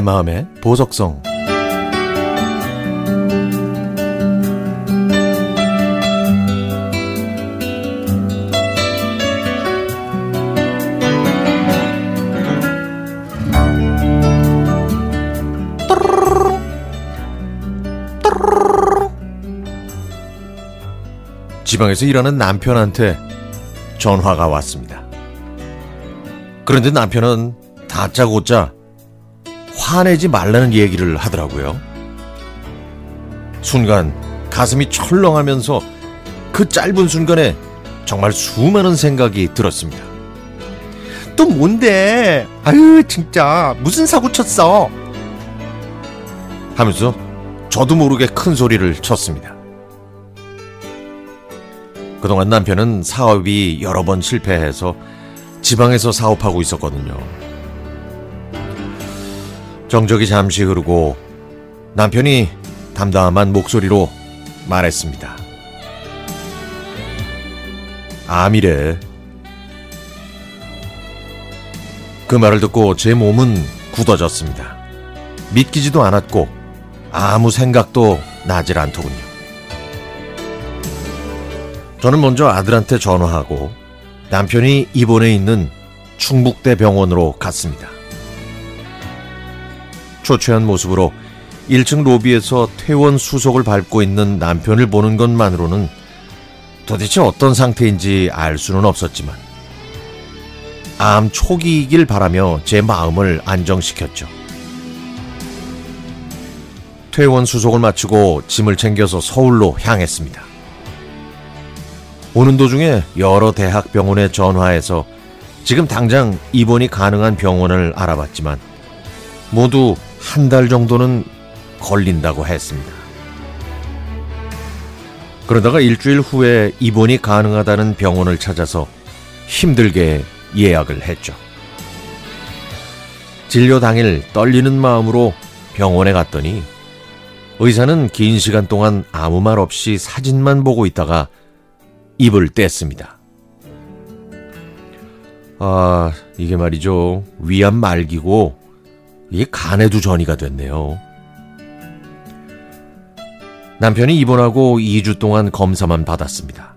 내 마음의 보석성 지방에서 일하는 남편한테 전화가 왔습니다. 그런데 남편은 다짜고짜 화내지 말라는 얘기를 하더라고요. 순간 가슴이 철렁하면서 그 짧은 순간에 정말 수많은 생각이 들었습니다. 또 뭔데? 아유, 진짜. 무슨 사고 쳤어? 하면서 저도 모르게 큰 소리를 쳤습니다. 그동안 남편은 사업이 여러 번 실패해서 지방에서 사업하고 있었거든요. 정적이 잠시 흐르고 남편이 담담한 목소리로 말했습니다. 암이래. 그 말을 듣고 제 몸은 굳어졌습니다. 믿기지도 않았고 아무 생각도 나질 않더군요. 저는 먼저 아들한테 전화하고 남편이 입원해 있는 충북대 병원으로 갔습니다. 초췌한 모습으로 1층 로비에서 퇴원 수속을 밟고 있는 남편을 보는 것만으로는 도대체 어떤 상태인지 알 수는 없었지만 암 초기이길 바라며 제 마음을 안정시켰죠. 퇴원 수속을 마치고 짐을 챙겨서 서울로 향했습니다. 오는 도중에 여러 대학병원에 전화해서 지금 당장 입원이 가능한 병원을 알아봤지만 모두 한 달 정도는 걸린다고 했습니다. 그러다가 일주일 후에 입원이 가능하다는 병원을 찾아서 힘들게 예약을 했죠. 진료 당일 떨리는 마음으로 병원에 갔더니 의사는 긴 시간 동안 아무 말 없이 사진만 보고 있다가 입을 뗐습니다. 아, 이게 말이죠. 위암 말기고 이게 간에도 전이가 됐네요. 남편이 입원하고 2주 동안 검사만 받았습니다.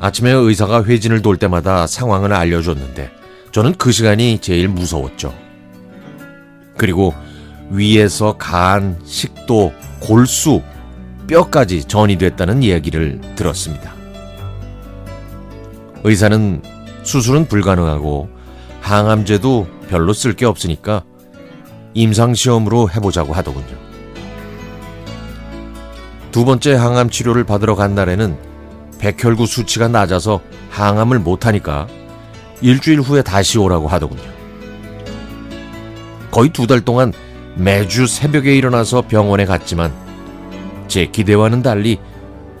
아침에 의사가 회진을 돌 때마다 상황을 알려줬는데 저는 그 시간이 제일 무서웠죠. 그리고 위에서 간, 식도, 골수, 뼈까지 전이 됐다는 이야기를 들었습니다. 의사는 수술은 불가능하고 항암제도 별로 쓸 게 없으니까 임상시험으로 해보자고 하더군요. 두 번째 항암 치료를 받으러 간 날에는 백혈구 수치가 낮아서 항암을 못하니까 일주일 후에 다시 오라고 하더군요. 거의 두 달 동안 매주 새벽에 일어나서 병원에 갔지만 제 기대와는 달리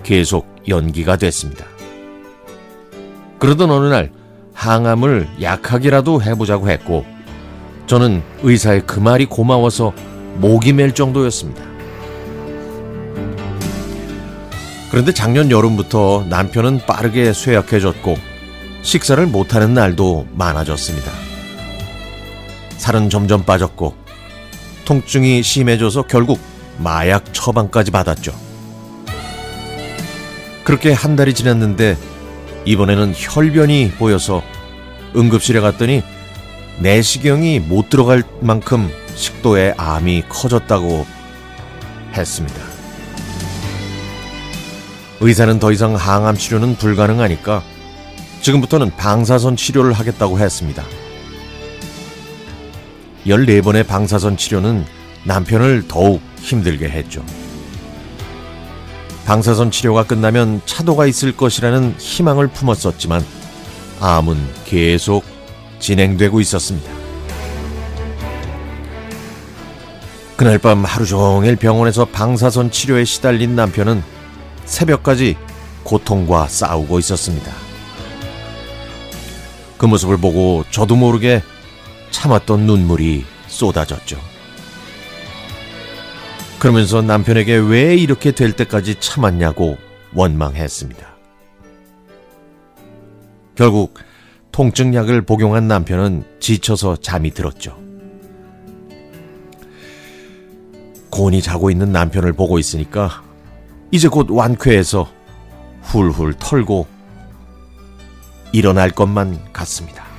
계속 연기가 됐습니다. 그러던 어느 날 항암을 약하게라도 해보자고 했고 저는 의사의 그 말이 고마워서 목이 맬 정도였습니다. 그런데 작년 여름부터 남편은 빠르게 쇠약해졌고 식사를 못하는 날도 많아졌습니다. 살은 점점 빠졌고 통증이 심해져서 결국 마약 처방까지 받았죠. 그렇게 한 달이 지났는데 이번에는 혈변이 보여서 응급실에 갔더니 내시경이 못 들어갈 만큼 식도에 암이 커졌다고 했습니다. 의사는 더 이상 항암 치료는 불가능하니까 지금부터는 방사선 치료를 하겠다고 했습니다. 14번의 방사선 치료는 남편을 더욱 힘들게 했죠. 방사선 치료가 끝나면 차도가 있을 것이라는 희망을 품었었지만 암은 계속 진행되고 있었습니다. 그날 밤 하루 종일 병원에서 방사선 치료에 시달린 남편은 새벽까지 고통과 싸우고 있었습니다. 그 모습을 보고 저도 모르게 참았던 눈물이 쏟아졌죠. 그러면서 남편에게 왜 이렇게 될 때까지 참았냐고 원망했습니다. 결국 통증약을 복용한 남편은 지쳐서 잠이 들었죠. 곤히 자고 있는 남편을 보고 있으니까 이제 곧 완쾌해서 훌훌 털고 일어날 것만 같습니다.